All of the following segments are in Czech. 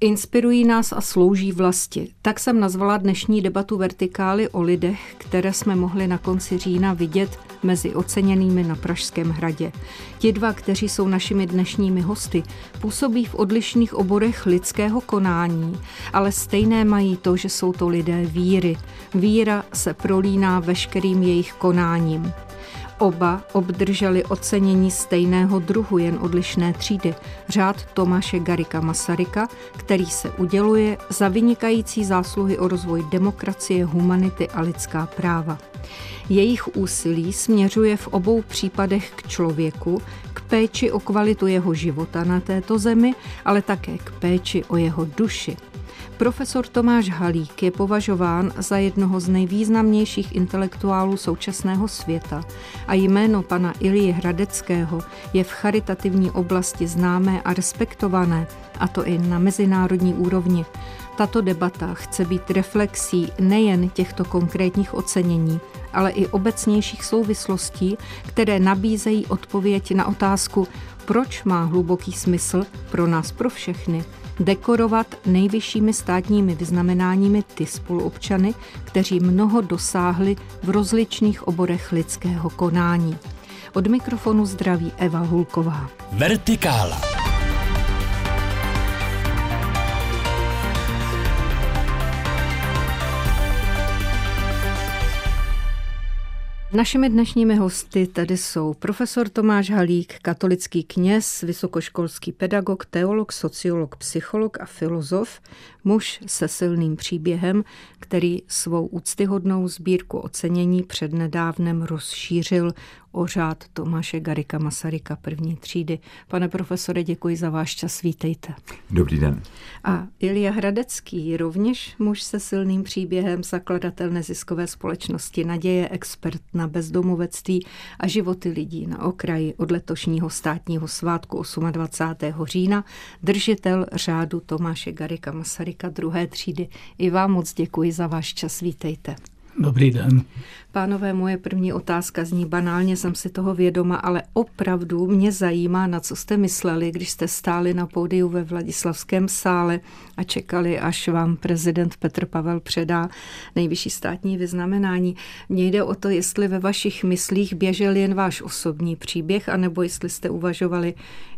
Inspirují nás a slouží vlasti. Tak jsem nazvala dnešní debatu Vertikály o lidech, které jsme mohli na konci října vidět mezi oceněnými na Pražském hradě. Ti dva, kteří jsou našimi dnešními hosty, působí v odlišných oborech lidského konání, ale stejné mají to, že jsou to lidé víry. Víra se prolíná veškerým jejich konáním. Oba obdrželi ocenění stejného druhu, jen odlišné třídy, řád Tomáše Garika Masaryka, který se uděluje za vynikající zásluhy o rozvoj demokracie, humanity a lidská práva. Jejich úsilí směřuje v obou případech k člověku, k péči o kvalitu jeho života na této zemi, ale také k péči o jeho duši. Profesor Tomáš Halík je považován za jednoho z nejvýznamnějších intelektuálů současného světa a jméno pana Ilie Hradeckého je v charitativní oblasti známé a respektované, a to i na mezinárodní úrovni. Tato debata chce být reflexí nejen těchto konkrétních ocenění, ale i obecnějších souvislostí, které nabízejí odpověď na otázku, proč má hluboký smysl pro nás, pro všechny, dekorovat nejvyššími státními vyznamenáními ty spoluobčany, kteří mnoho dosáhli v rozličných oborech lidského konání. Od mikrofonu zdraví Eva Hulková. Vertikála. Našimi dnešními hosty tady jsou profesor Tomáš Halík, katolický kněz, vysokoškolský pedagog, teolog, sociolog, psycholog a filozof, muž se silným příběhem, který svou úctyhodnou sbírku ocenění přednedávnem rozšířil o řád Tomáše Garika Masaryka první třídy. Pane profesore, děkuji za váš čas, vítejte. Dobrý den. A Ilia Hradecký, rovněž muž se silným příběhem, zakladatel neziskové společnosti Naděje, expert na bezdomovectví a životy lidí na okraji od letošního státního svátku 28. října, držitel řádu Tomáše Garika Masaryka druhé třídy. I vám moc děkuji za váš čas, vítejte. Dobrý den. Pánové, moje první otázka zní banálně, jsem si toho vědoma, ale opravdu mě zajímá, na co jste mysleli, když jste stáli na pódiu ve Vladislavském sále a čekali, až vám prezident Petr Pavel předá nejvyšší státní vyznamenání. Mně jde o to, jestli ve vašich myslích běžel jen váš osobní příběh, anebo jestli jste uvažovali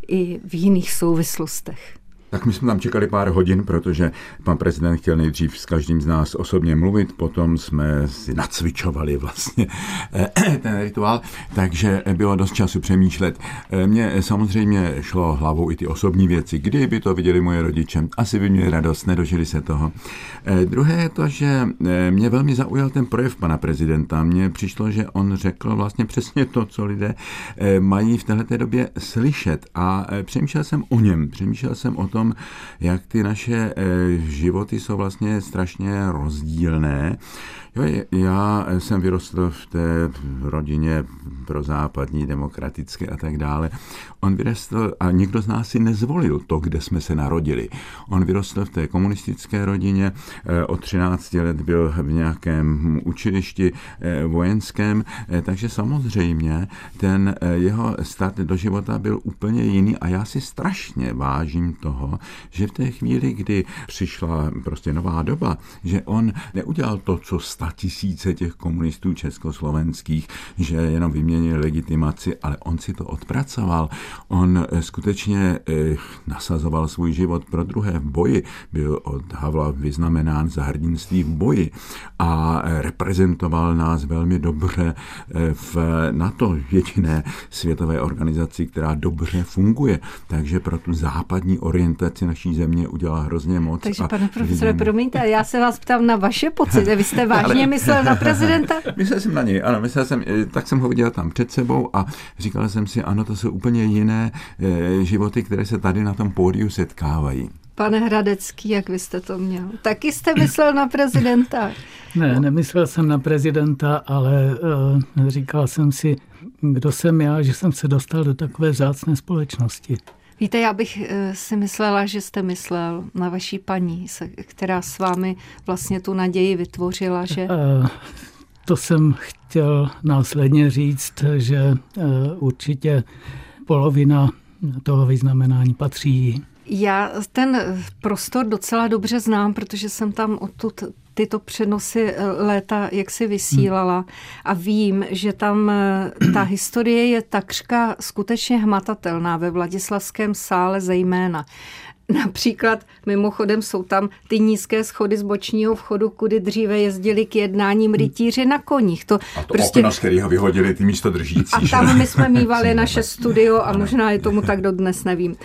i v jiných souvislostech. Tak my jsme tam čekali pár hodin, protože pan prezident chtěl nejdřív s každým z nás osobně mluvit, potom jsme si nacvičovali vlastně eh, ten rituál, takže bylo dost času přemýšlet. Eh, mně samozřejmě šlo hlavou i ty osobní věci. Kdyby to viděli moje rodiče, asi by měli radost, nedožili se toho. Eh, druhé je to, že mě velmi zaujal ten projev pana prezidenta. Mně přišlo, že on řekl vlastně přesně to, co lidé mají v této době slyšet a přemýšlel jsem o něm, přemýšlel jsem o tom, tom, jak ty naše eh, životy jsou vlastně strašně rozdílné Jo, já jsem vyrostl v té rodině pro západní, demokratické a tak dále. On vyrostl a nikdo z nás si nezvolil to, kde jsme se narodili. On vyrostl v té komunistické rodině, eh, od 13 let byl v nějakém učilišti eh, vojenském, takže samozřejmě ten jeho start do života byl úplně jiný a já si strašně vážím toho, že v té chvíli, kdy přišla prostě nová doba, že on neudělal to, co tisíce těch komunistů československých, že jenom vyměnil legitimaci, ale on si to odpracoval. On eh, skutečně eh, nasazoval svůj život pro druhé v boji. Byl od Havla vyznamenán za hrdinství v boji a eh, reprezentoval nás velmi dobře v NATO, jediné světové organizaci, která dobře funguje. Takže pro tu západní orientaci naší země udělal hrozně moc. Takže, pane profesore, promiňte, já se vás ptám na vaše pocity. Vy jste vážně vážně myslel na prezidenta? myslel jsem na něj, ano, myslel jsem, eh, tak jsem ho viděl tam před sebou a říkal jsem si, ano, to jsou úplně jiné e, životy, které se tady na tom pódiu setkávají. Pane Hradecký, jak vy jste to měl? Taky jste myslel na prezidenta? Ne, nemyslel jsem na prezidenta, ale uh, říkal jsem si, kdo jsem já, že jsem se dostal do takové zácné společnosti. Víte, já bych eh, si myslela, že jste myslel na vaší paní, která s vámi vlastně tu naději vytvořila, že... Eh, to jsem chtěl následně říct, že eh, určitě polovina toho vyznamenání patří Já ten prostor docela dobře znám, protože jsem tam odtud tyto přenosy eh, léta jak si vysílala a vím, že tam eh, ta historie je takřka skutečně hmatatelná ve Vladislavském sále zejména. Například mimochodem jsou tam ty nízké schody z bočního vchodu, kudy dříve jezdili k jednáním rytíři na koních. To a to prostě... okno, z kterého vyhodili ty místo držící. A tam my jsme mývali naše studio a možná je tomu tak dodnes, nevím.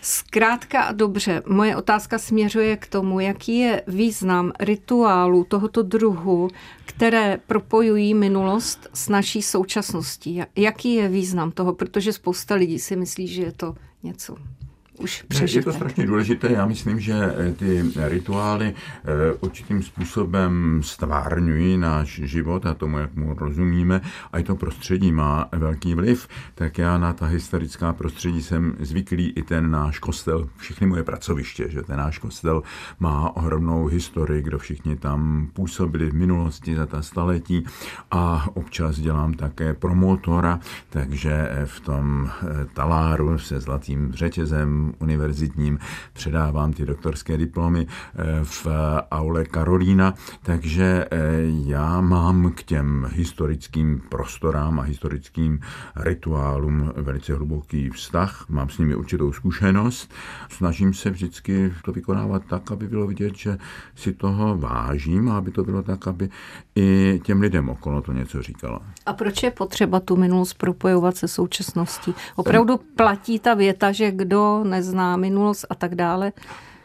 Zkrátka a dobře, moje otázka směřuje k tomu, jaký je význam rituálu tohoto druhu, které propojují minulost s naší současností. Jaký je význam toho? Protože spousta lidí si myslí, že je to něco už přežité. Je to strašně důležité. Já myslím, že eh, ty rituály eh, určitým způsobem stvárňují náš život a tomu, jak mu rozumíme. A i to prostředí má velký vliv. Tak já na ta historická prostředí jsem zvyklý i ten náš kostel, všechny moje pracoviště, že ten náš kostel má ohromnou historii, kdo všichni tam působili v minulosti za ta staletí a občas dělám také promotora, takže v tom eh, taláru se zlatým řetězem univerzitním, předávám ty doktorské diplomy eh, v aule Karolína, takže eh, já mám k těm historickým prostorám a historickým rituálům velice hluboký vztah, mám s nimi určitou zkušenost, snažím se vždycky to vykonávat tak, aby bylo vidět, že si toho vážím a aby to bylo tak, aby i těm lidem okolo to něco říkalo. A proč je potřeba tu minulost propojovat se současností? Opravdu platí ta věta, že kdo nezná minulost a tak dále,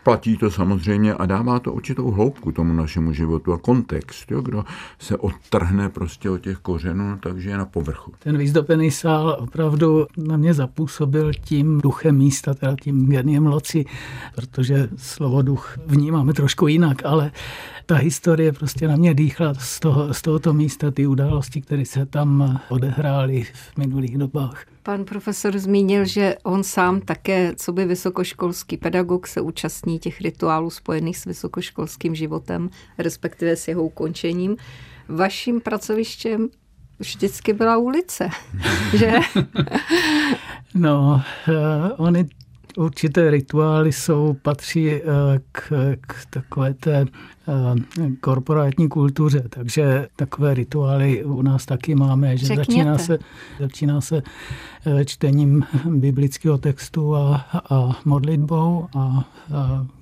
platí to samozřejmě a dává to určitou hloubku tomu našemu životu a kontext. Jo? Kdo se odtrhne prostě od těch kořenů, takže je na povrchu. Ten výzdobený sál opravdu na mě zapůsobil tím duchem místa, teda tím geniem loci, protože slovo duch vnímáme trošku jinak, ale ta historie prostě na mě dýchla z, toho, z tohoto místa, ty události, které se tam odehrály v minulých dobách. Pan profesor zmínil, že on sám také, co by vysokoškolský pedagog, se účastní těch rituálů spojených s vysokoškolským životem, respektive s jeho ukončením. Vaším pracovištěm vždycky byla ulice, že? No, uh, oni určité rituály jsou, patří uh, k, k takové té Eh, korporátní kultuře, takže takové rituály u nás taky máme, že začíná se, začíná se eh, čtením biblického textu a, a modlitbou a, a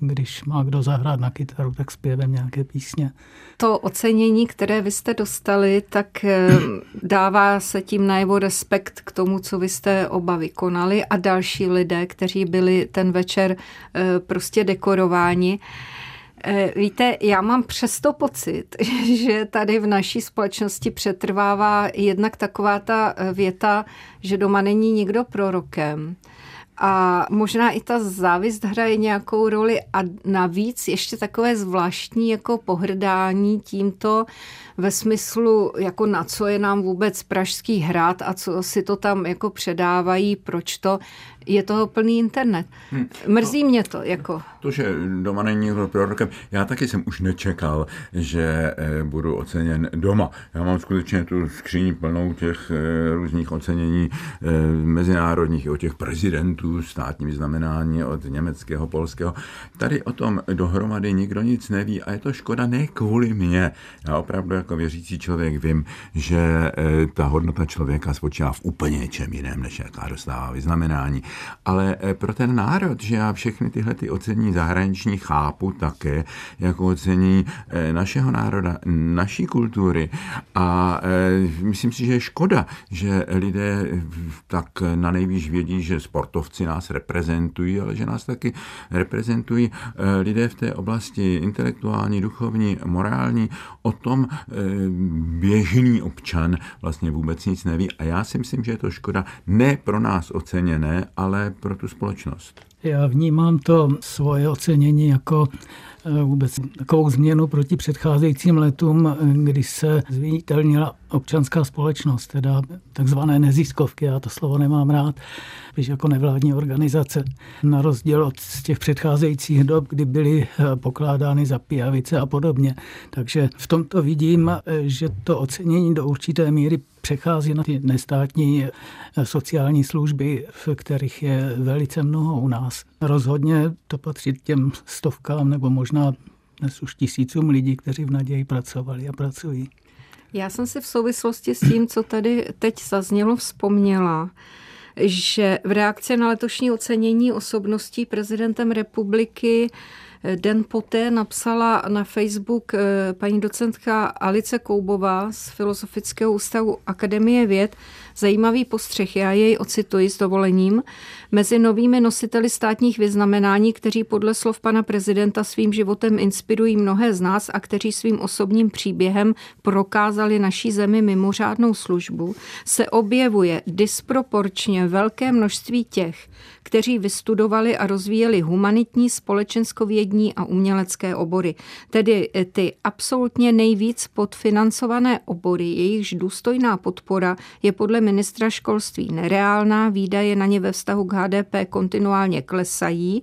když má kdo zahrát na kytaru, tak zpěvem nějaké písně. To ocenění, které vy jste dostali, tak eh, dává se tím najevo respekt k tomu, co vy jste oba vykonali a další lidé, kteří byli ten večer prostě dekorováni. Eh, víte, já mám přesto pocit, že tady v naší společnosti přetrvává jednak taková ta eh, věta, že doma není nikdo prorokem. A možná i ta závist hraje nějakou roli a navíc ještě takové zvláštní jako pohrdání tímto ve smyslu, jako na co je nám vůbec Pražský hrad a co si to tam jako předávají, proč to je toho plný internet. Hmm. Mrzí mě to. Jako. To, že doma není prorokem. Já taky jsem už nečekal, že eh, budu oceněn doma. Já mám skutečně tu skříň plnou těch eh, různých ocenění eh, mezinárodních, od těch prezidentů, státní znamenání, od německého, polského. Tady o tom dohromady nikdo nic neví a je to škoda ne kvůli mě. Já opravdu jako věřící člověk vím, že ta hodnota člověka spočívá v úplně něčem jiném, než jaká dostává vyznamenání ale eh, pro ten národ, že já všechny tyhle ty ocení zahraniční chápu také jako ocení eh, našeho národa, naší kultury a eh, myslím si, že je škoda, že lidé tak na nejvíc vědí, že sportovci nás reprezentují, ale že nás taky reprezentují lidé v té oblasti intelektuální, duchovní, morální. O tom běžný občan vlastně vůbec nic neví a já si myslím, že je to škoda ne pro nás oceněné, ale ale pro tu společnost. Já vnímám to svoje ocenění jako eh, vůbec takovou změnu proti předcházejícím letům, kdy se zviditelnila občanská společnost, teda takzvané neziskovky, já to slovo nemám rád, spíš jako nevládní organizace, na rozdíl od těch předcházejících dob, kdy byly eh, pokládány za pijavice a podobně. Takže v tomto vidím, eh, že to ocenění do určité míry přechází na ty nestátní eh, sociální služby, v kterých je velice mnoho u nás. Rozhodně to patří těm stovkám nebo možná dnes už tisícům lidí, kteří v naději pracovali a pracují. Já jsem si v souvislosti s tím, co tady teď zaznělo, vzpomněla, že v reakci na letošní ocenění osobností prezidentem republiky Den poté napsala na Facebook eh, paní docentka Alice Koubová z Filozofického ústavu Akademie věd zajímavý postřeh. Já jej ocituji s dovolením. Mezi novými nositeli státních vyznamenání, kteří podle slov pana prezidenta svým životem inspirují mnohé z nás a kteří svým osobním příběhem prokázali naší zemi mimořádnou službu, se objevuje disproporčně velké množství těch, kteří vystudovali a rozvíjeli humanitní, společenskovědní a umělecké obory. Tedy eh, ty absolutně nejvíc podfinancované obory, jejichž důstojná podpora je podle ministra školství nereálná, výdaje na ně ve vztahu k HDP kontinuálně klesají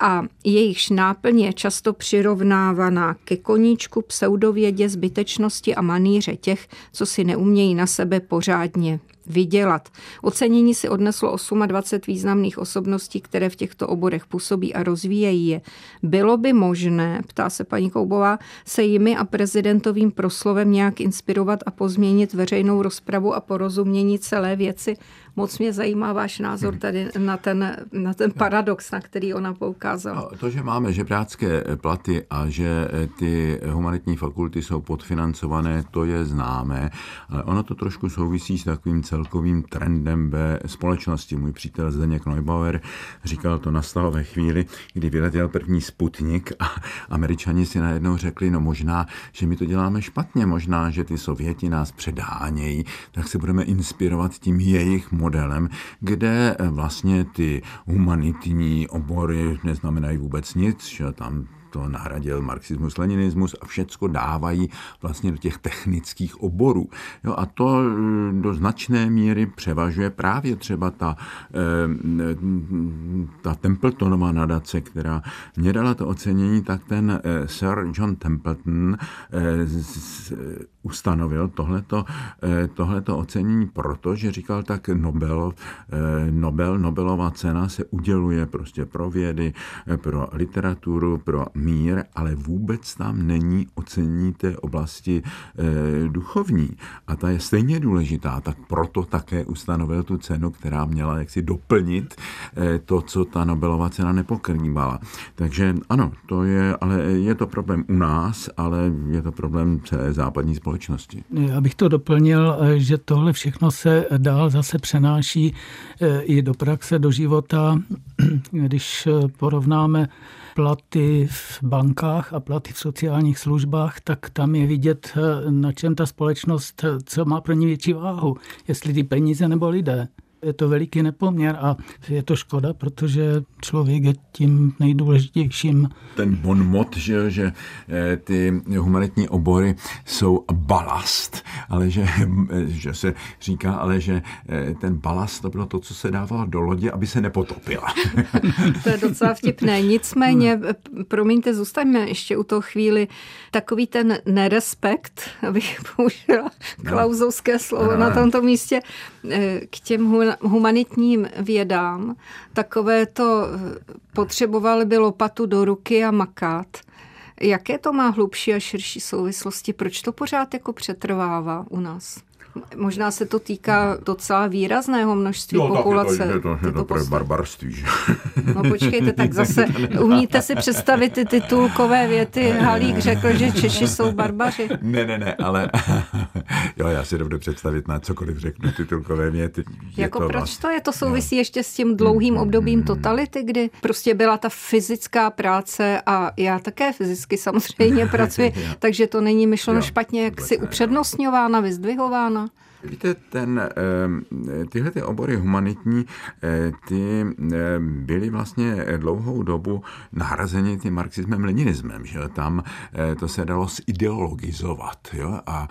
a jejichž náplň je často přirovnávaná ke koníčku, pseudovědě, zbytečnosti a maníře těch, co si neumějí na sebe pořádně vydělat. Ocenění si odneslo 28 významných osobností, které v těchto oborech působí a rozvíjejí je. Bylo by možné, ptá se paní Koubová, se jimi a prezidentovým proslovem nějak inspirovat a pozměnit veřejnou rozpravu a porozumění celé věci? Moc mě zajímá váš názor hmm. tady na ten, na ten paradox, na který ona poukázala. To, že máme žebrácké platy a že ty humanitní fakulty jsou podfinancované, to je známé, ale ono to trošku souvisí s takovým celkovým trendem ve společnosti. Můj přítel Zdeněk Neubauer říkal, to nastalo ve chvíli, kdy vyletěl první Sputnik a američani si najednou řekli, no možná, že my to děláme špatně, možná, že ty Sověti nás předhánějí, tak se budeme inspirovat tím jejich modelem, kde vlastně ty humanitní obory neznamenají vůbec nic, že tam to nahradil marxismus, leninismus a všecko dávají vlastně do těch technických oborů. Jo, a to eh, do značné míry převažuje právě třeba ta, eh, ta Templetonova nadace, která mě dala to ocenění, tak ten eh, Sir John Templeton ustanovil tohleto, tohleto ocenění proto, že říkal tak Nobel, Nobel, Nobelová cena se uděluje prostě pro vědy, pro literaturu, pro mír, ale vůbec tam není ocenění té oblasti duchovní. A ta je stejně důležitá, tak proto také ustanovil tu cenu, která měla jaksi doplnit to, co ta Nobelová cena nepokrývala. Takže ano, to je, ale je to problém u nás, ale je to problém celé západní společnosti. Já bych to doplnil, eh, že tohle všechno se dál zase přenáší i do praxe, do života, když porovnáme platy v bankách a platy v sociálních službách, tak tam je vidět, eh, na čem ta společnost, eh, co má pro ní větší váhu, jestli ty peníze nebo lidé je to veliký nepoměr a je to škoda, protože člověk je tím nejdůležitějším. Ten bon mot, že, že eh, ty humanitní obory jsou balast, ale že, že se říká, ale že eh, ten balast to bylo to, co se dávalo do lodě, aby se nepotopila. to je docela vtipné. Nicméně, hmm. promiňte, zůstaňme ještě u toho chvíli. Takový ten nerespekt, abych použila no. klauzovské slovo no. na tomto místě, eh, k těm humanitním vědám, takové to potřebovali by lopatu do ruky a makat. Jaké to má hlubší a širší souvislosti? Proč to pořád jako přetrvává u nás? Možná se to týká docela výrazného množství no, populace. Tak je to, je to, je to, to barbarství. Že? No počkejte, tak zase umíte si představit ty titulkové věty. Halík řekl, že Češi jsou barbaři. Ne, ne, ne, ale jo, já si dobře představit na cokoliv řeknu titulkové věty. Je jako to proč vlast... to je? To souvisí no. ještě s tím dlouhým mm, obdobím mm, totality, kdy prostě byla ta fyzická práce a já také fyzicky samozřejmě pracuji, takže to není myšleno jo, špatně, jak si upřednostňována, vyzdvihována. Víte, ten, tyhle ty obory humanitní, eh, ty byly vlastně dlouhou dobu nahrazeny tím marxismem, leninismem, že tam eh, to se dalo zideologizovat, jo, a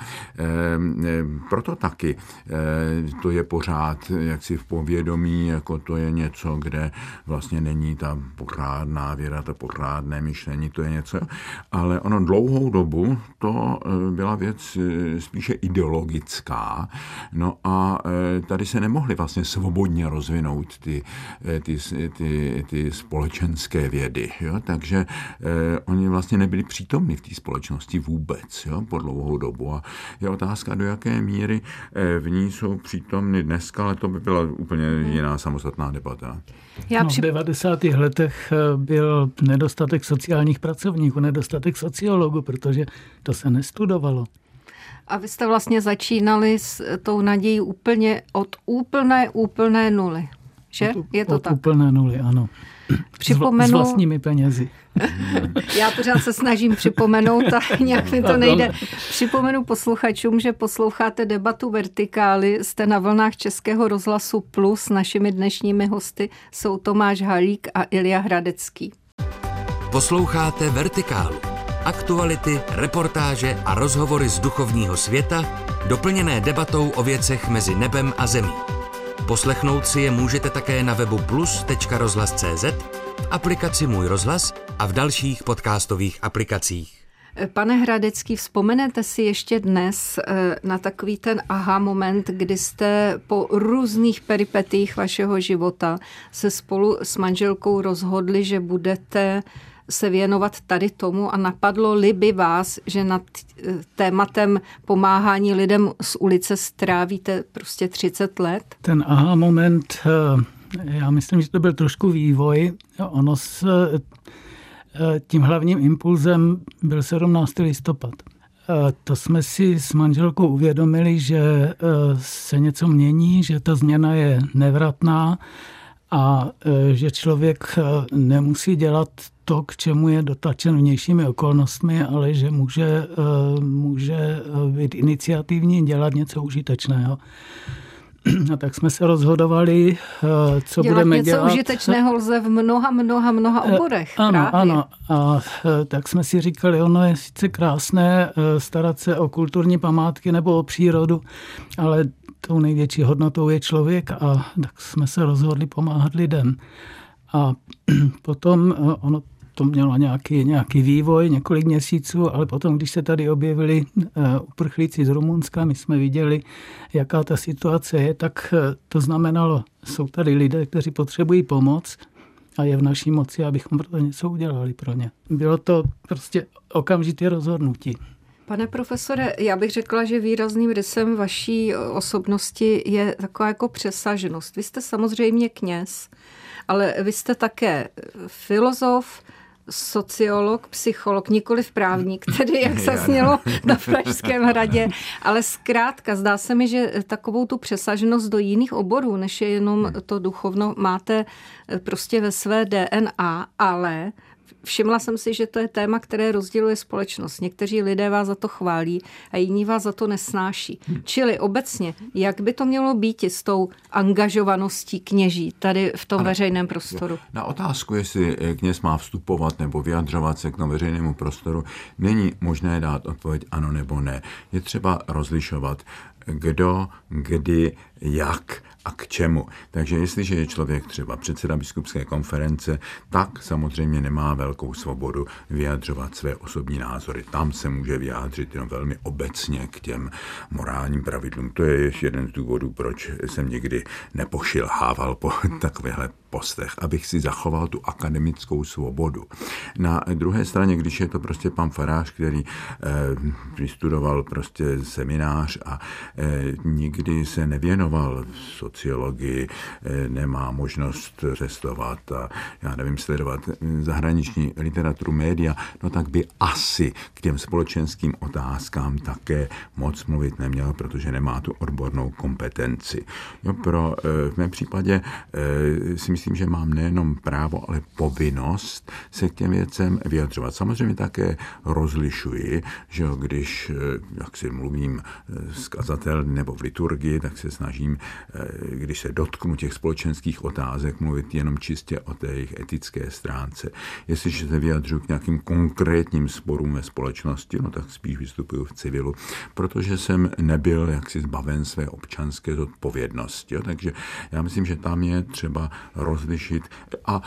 proto taky eh, to je pořád jaksi v povědomí, jako to je něco, kde vlastně není ta pořádná věra, to pořádné myšlení, to je něco, ale ono dlouhou dobu to byla věc spíše ideologická, No a tady se nemohly vlastně svobodně rozvinout ty, ty, ty, ty společenské vědy. Jo? Takže oni vlastně nebyli přítomni v té společnosti vůbec jo? po dlouhou dobu. A je otázka, do jaké míry v ní jsou přítomny dneska, ale to by byla úplně jiná samostatná debata. Já no, v 90. letech byl nedostatek sociálních pracovníků, nedostatek sociologů, protože to se nestudovalo. A vy jste vlastně začínali s tou nadějí úplně od úplné, úplné nuly. Že? Od, Je to od tak? úplné nuly, ano. Připomenu... S vlastními penězi. Já pořád se snažím připomenout a nějak mi to nejde. Připomenu posluchačům, že posloucháte debatu Vertikály, jste na vlnách Českého rozhlasu Plus. Našimi dnešními hosty jsou Tomáš Halík a Ilja Hradecký. Posloucháte Vertikálu. Aktuality, reportáže a rozhovory z duchovního světa, doplněné debatou o věcech mezi nebem a zemí. Poslechnout si je můžete také na webu plus.rozhlas.cz, v aplikaci Můj rozhlas a v dalších podcastových aplikacích. Pane Hradecký, vzpomenete si ještě dnes eh, na takový ten aha moment, kdy jste po různých peripetích vašeho života se spolu s manželkou rozhodli, že budete se věnovat tady tomu a napadlo-li by vás, že nad eh, tématem pomáhání lidem z ulice strávíte prostě 30 let? Ten aha moment, eh, já myslím, že to byl trošku vývoj. Ono s eh, tím hlavním impulzem byl 17. listopad. To jsme si s manželkou uvědomili, že se něco mění, že ta změna je nevratná a že člověk nemusí dělat to, k čemu je dotačen vnějšími okolnostmi, ale že může, eh, může eh, být iniciativní, dělat něco užitečného. A tak jsme se rozhodovali, eh, co dělat budeme něco dělat. něco užitečného lze v mnoha, mnoha, mnoha oborech. Ano, právě. ano. A tak jsme si říkali, ono je sice krásné starat se o kulturní památky nebo o přírodu, ale tou největší hodnotou je člověk a tak jsme se rozhodli pomáhat lidem. A potom ono to mělo nějaký, nějaký vývoj, několik měsíců, ale potom, když se tady objevili eh, uprchlíci z Rumunska, my jsme viděli, jaká ta situace je, tak eh, to znamenalo, jsou tady lidé, kteří potřebují pomoc a je v naší moci, abychom pro to něco udělali pro ně. Bylo to prostě okamžité rozhodnutí. Pane profesore, já bych řekla, že výrazným rysem vaší osobnosti je taková jako přesaženost. Vy jste samozřejmě kněz, ale vy jste také filozof, sociolog, psycholog, nikoli právník, tedy jak se snělo na Pražském hradě, ale zkrátka zdá se mi, že takovou tu přesaženost do jiných oborů, než je jenom to duchovno, máte prostě ve své DNA, ale všimla jsem si, že to je téma, které rozděluje společnost. Někteří lidé vás za to chválí a jiní vás za to nesnáší. Hmm. Čili obecně, jak by to mělo být s tou angažovaností kněží tady v tom ano. veřejném prostoru? Na otázku, jestli kněz má vstupovat nebo vyjadřovat se k tomu veřejnému prostoru, není možné dát odpověď ano nebo ne. Je třeba rozlišovat, kdo, kdy, jak a k čemu. Takže jestliže je člověk třeba předseda biskupské konference, tak samozřejmě nemá velkou svobodu vyjadřovat své osobní názory. Tam se může vyjádřit jenom velmi obecně k těm morálním pravidlům. To je ještě jeden z důvodů, proč jsem nikdy nepošilhával po takovéhle postech, abych si zachoval tu akademickou svobodu. Na druhé straně, když je to prostě pan Farář, který eh, vystudoval prostě seminář a eh, nikdy se nevěnoval sociologii, eh, nemá možnost cestovat a já nevím, sledovat zahraniční literaturu, média, no tak by asi k těm společenským otázkám také moc mluvit neměl, protože nemá tu odbornou kompetenci. Jo, pro, eh, v mém případě eh, si myslím, že mám nejenom právo, ale povinnost se k těm věcem vyjadřovat. Samozřejmě také rozlišuji, že když, jak si mluvím s kazatel nebo v liturgii, tak se snažím, když se dotknu těch společenských otázek, mluvit jenom čistě o té jejich etické stránce. Jestliže se vyjadřuju k nějakým konkrétním sporům ve společnosti, no tak spíš vystupuju v civilu, protože jsem nebyl jaksi zbaven své občanské zodpovědnosti. Jo? Takže já myslím, že tam je třeba rozlišit. A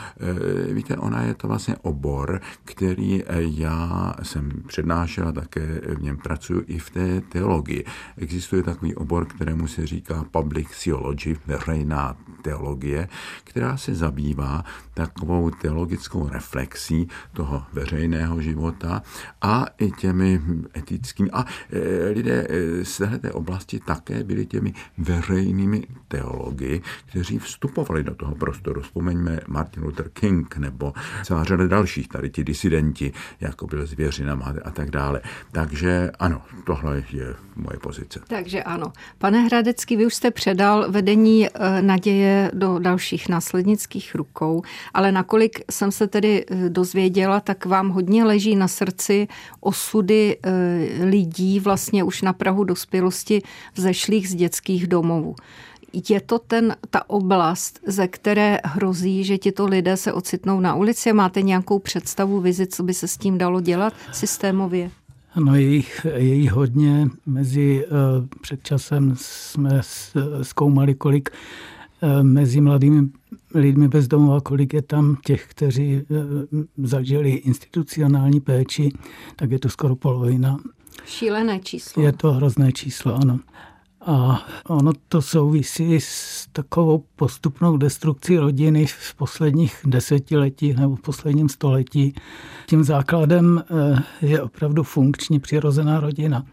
víte, ona je to vlastně obor, který já jsem přednášel a také v něm pracuji i v té teologii. Existuje takový obor, kterému se říká public theology, veřejná teologie, která se zabývá takovou teologickou reflexí toho veřejného života a i těmi etickými. A e, lidé e, z této oblasti také byli těmi veřejnými teologi, kteří vstupovali do toho prostoru. Vzpomeňme Martin Luther King nebo celá řada dalších, tady ti disidenti, jako byl Zvěřina a tak dále. Takže ano, tohle je moje pozice. Takže ano. Pane Hradecký, vy už jste předal vedení e, do dalších následnických rukou, ale nakolik jsem se tedy dozvěděla, tak vám hodně leží na srdci osudy lidí vlastně už na Prahu dospělosti vzešlých z dětských domovů. Je to ten, ta oblast, ze které hrozí, že tito lidé se ocitnou na ulici? Máte nějakou představu, vizi, co by se s tím dalo dělat systémově? Ano, je jich, je jich hodně. Mezi uh, před časem jsme zkoumali, kolik mezi mladými lidmi bez domova, kolik je tam těch, kteří uh, zažili institucionální péči, tak je to skoro polovina. Šílené číslo. Je to hrozné číslo, ano. A ono to souvisí s takovou postupnou destrukcí rodiny v posledních desetiletích nebo v posledním století. Tím základem eh, je opravdu funkční přirozená rodina.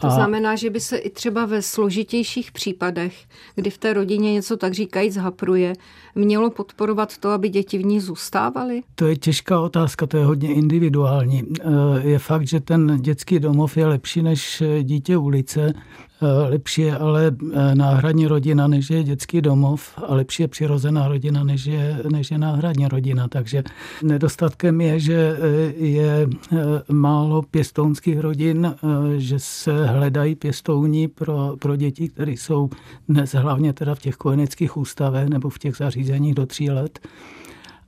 To a... znamená, že by se i třeba ve složitějších případech, kdy v té rodině něco tak říkají zhapruje, mělo podporovat to, aby děti v ní zůstávaly? To je těžká otázka, to je hodně individuální. Eh, je fakt, že ten dětský domov je lepší než dítě ulice, Eh, lepší je ale eh, náhradní rodina, než je dětský domov a lepší je přirozená rodina, než je, než je náhradní rodina. Takže nedostatkem je, že eh, je málo pěstounských rodin, že se hledají pěstouni pro, pro děti, které jsou dnes hlavně teda v těch kojeneckých ústavech nebo v těch zařízeních do tří let.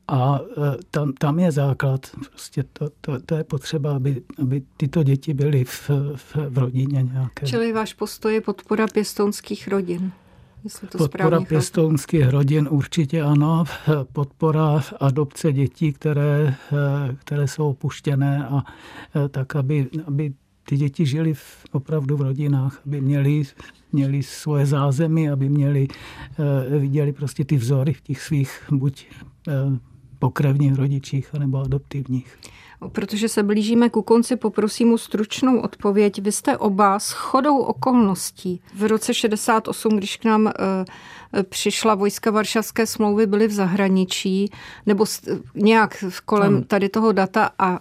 A e, tam, tam je základ. Prostě to, to, to je potřeba, aby, aby tyto děti byly v, v, v rodině nějaké. Čili váš postoj je podpora pěstounských rodin? to podpora pěstounských rodin určitě ano. Podpora adopce dětí, které, e, které jsou opuštěné a e, tak, aby, aby ty děti žili v, opravdu v rodinách, aby měli, měli svoje zázemí, aby měli, viděli prostě ty vzory v těch svých buď pokrevních rodičích nebo adoptivních. Protože se blížíme ku konci, poprosím o stručnou odpověď. Vy jste oba s chodou okolností v roce 68, když k nám e, přišla vojska Varšavské smlouvy, byli v zahraničí, nebo nějak kolem tady toho data a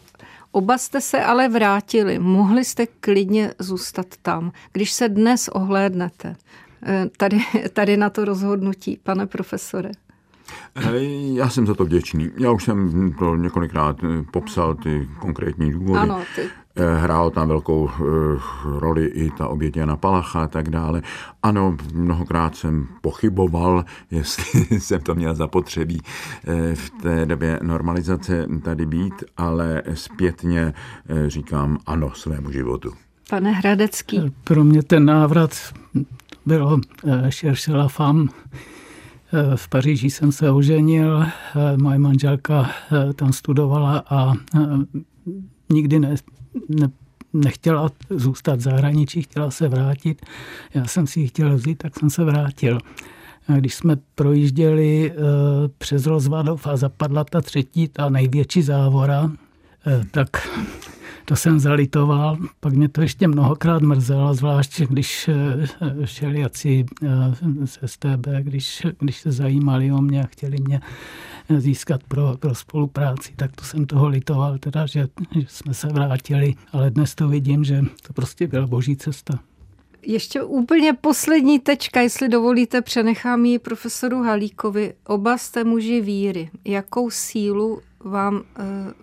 Oba jste se ale vrátili, mohli jste klidně zůstat tam. Když se dnes ohlédnete e, tady, tady na to rozhodnutí, pane profesore. Já jsem za to vděčný. Já už jsem to několikrát eh, popsal, ty konkrétní důvody. Ano, ty... Eh, hrál tam velkou eh, roli i ta oběť Jana Palacha a tak dále. Ano, mnohokrát jsem pochyboval, jestli jsem to měl zapotřebí v té době normalizace tady být, ale zpětně říkám ano svému životu. Pane Hradecký. Pro mě ten návrat bylo cherche la femme, Eh, v Paříži jsem se oženil, eh, moje manželka eh, tam studovala a nikdy ne, ne, nechtěla zůstat v zahraničí, chtěla se vrátit. Já jsem si ji chtěl vzít, tak jsem se vrátil. Když jsme projížděli přes Rozvadov a zapadla ta třetí, ta největší závora, tak to jsem zalitoval. Pak mě to ještě mnohokrát mrzelo, zvlášť když eh, šeli jací eh, z STB, když, když se zajímali o mě a chtěli mě získat pro, pro spolupráci, tak to jsem toho litoval, teda, že, že jsme se vrátili, ale dnes to vidím, že to prostě byla boží cesta. Ještě úplně poslední tečka, jestli dovolíte, přenechám ji profesoru Halíkovi. Oba jste muži víry. Jakou sílu vám uh,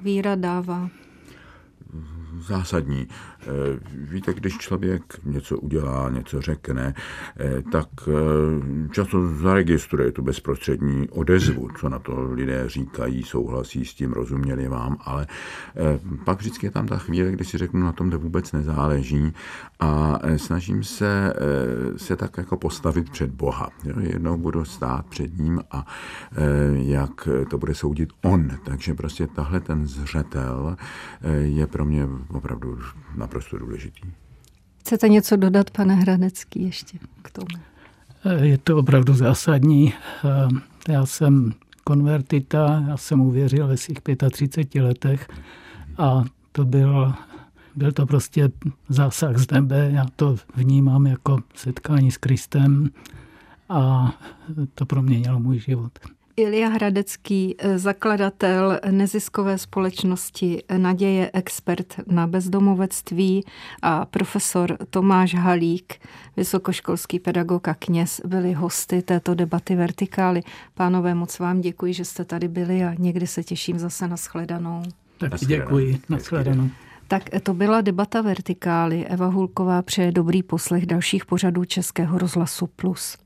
víra dává? Zásadní. Eh, víte, když člověk něco udělá, něco řekne, eh, tak často zaregistruje tu bezprostřední odezvu, co na to lidé říkají, souhlasí s tím, rozuměli vám, ale pak vždycky je tam ta chvíle, kdy si řeknu, na tom to vůbec nezáleží a snažím se se tak jako postavit před Boha. Jednou budu stát před ním a jak to bude soudit on. Takže prostě tahle ten zřetel je pro mě opravdu naprosto důležitý. Chcete něco dodat, pane Hranecký, ještě k tomu? Je to opravdu zásadní. Já jsem konvertita, já jsem uvěřil ve svých 35 letech a to byl, byl to prostě zásah z nebe. Já to vnímám jako setkání s Kristem a to proměnilo můj život. Ilia Hradecký, eh, zakladatel neziskové společnosti Naděje, expert na bezdomovectví a profesor Tomáš Halík, vysokoškolský pedagog a kněz, byli hosty této debaty Vertikály. Pánové, moc vám děkuji, že jste tady byli a někdy se těším zase na shledanou. Tak děkuji, na shledanou. Tak to byla debata Vertikály. Eva Hulková přeje dobrý poslech dalších pořadů Českého rozhlasu Plus.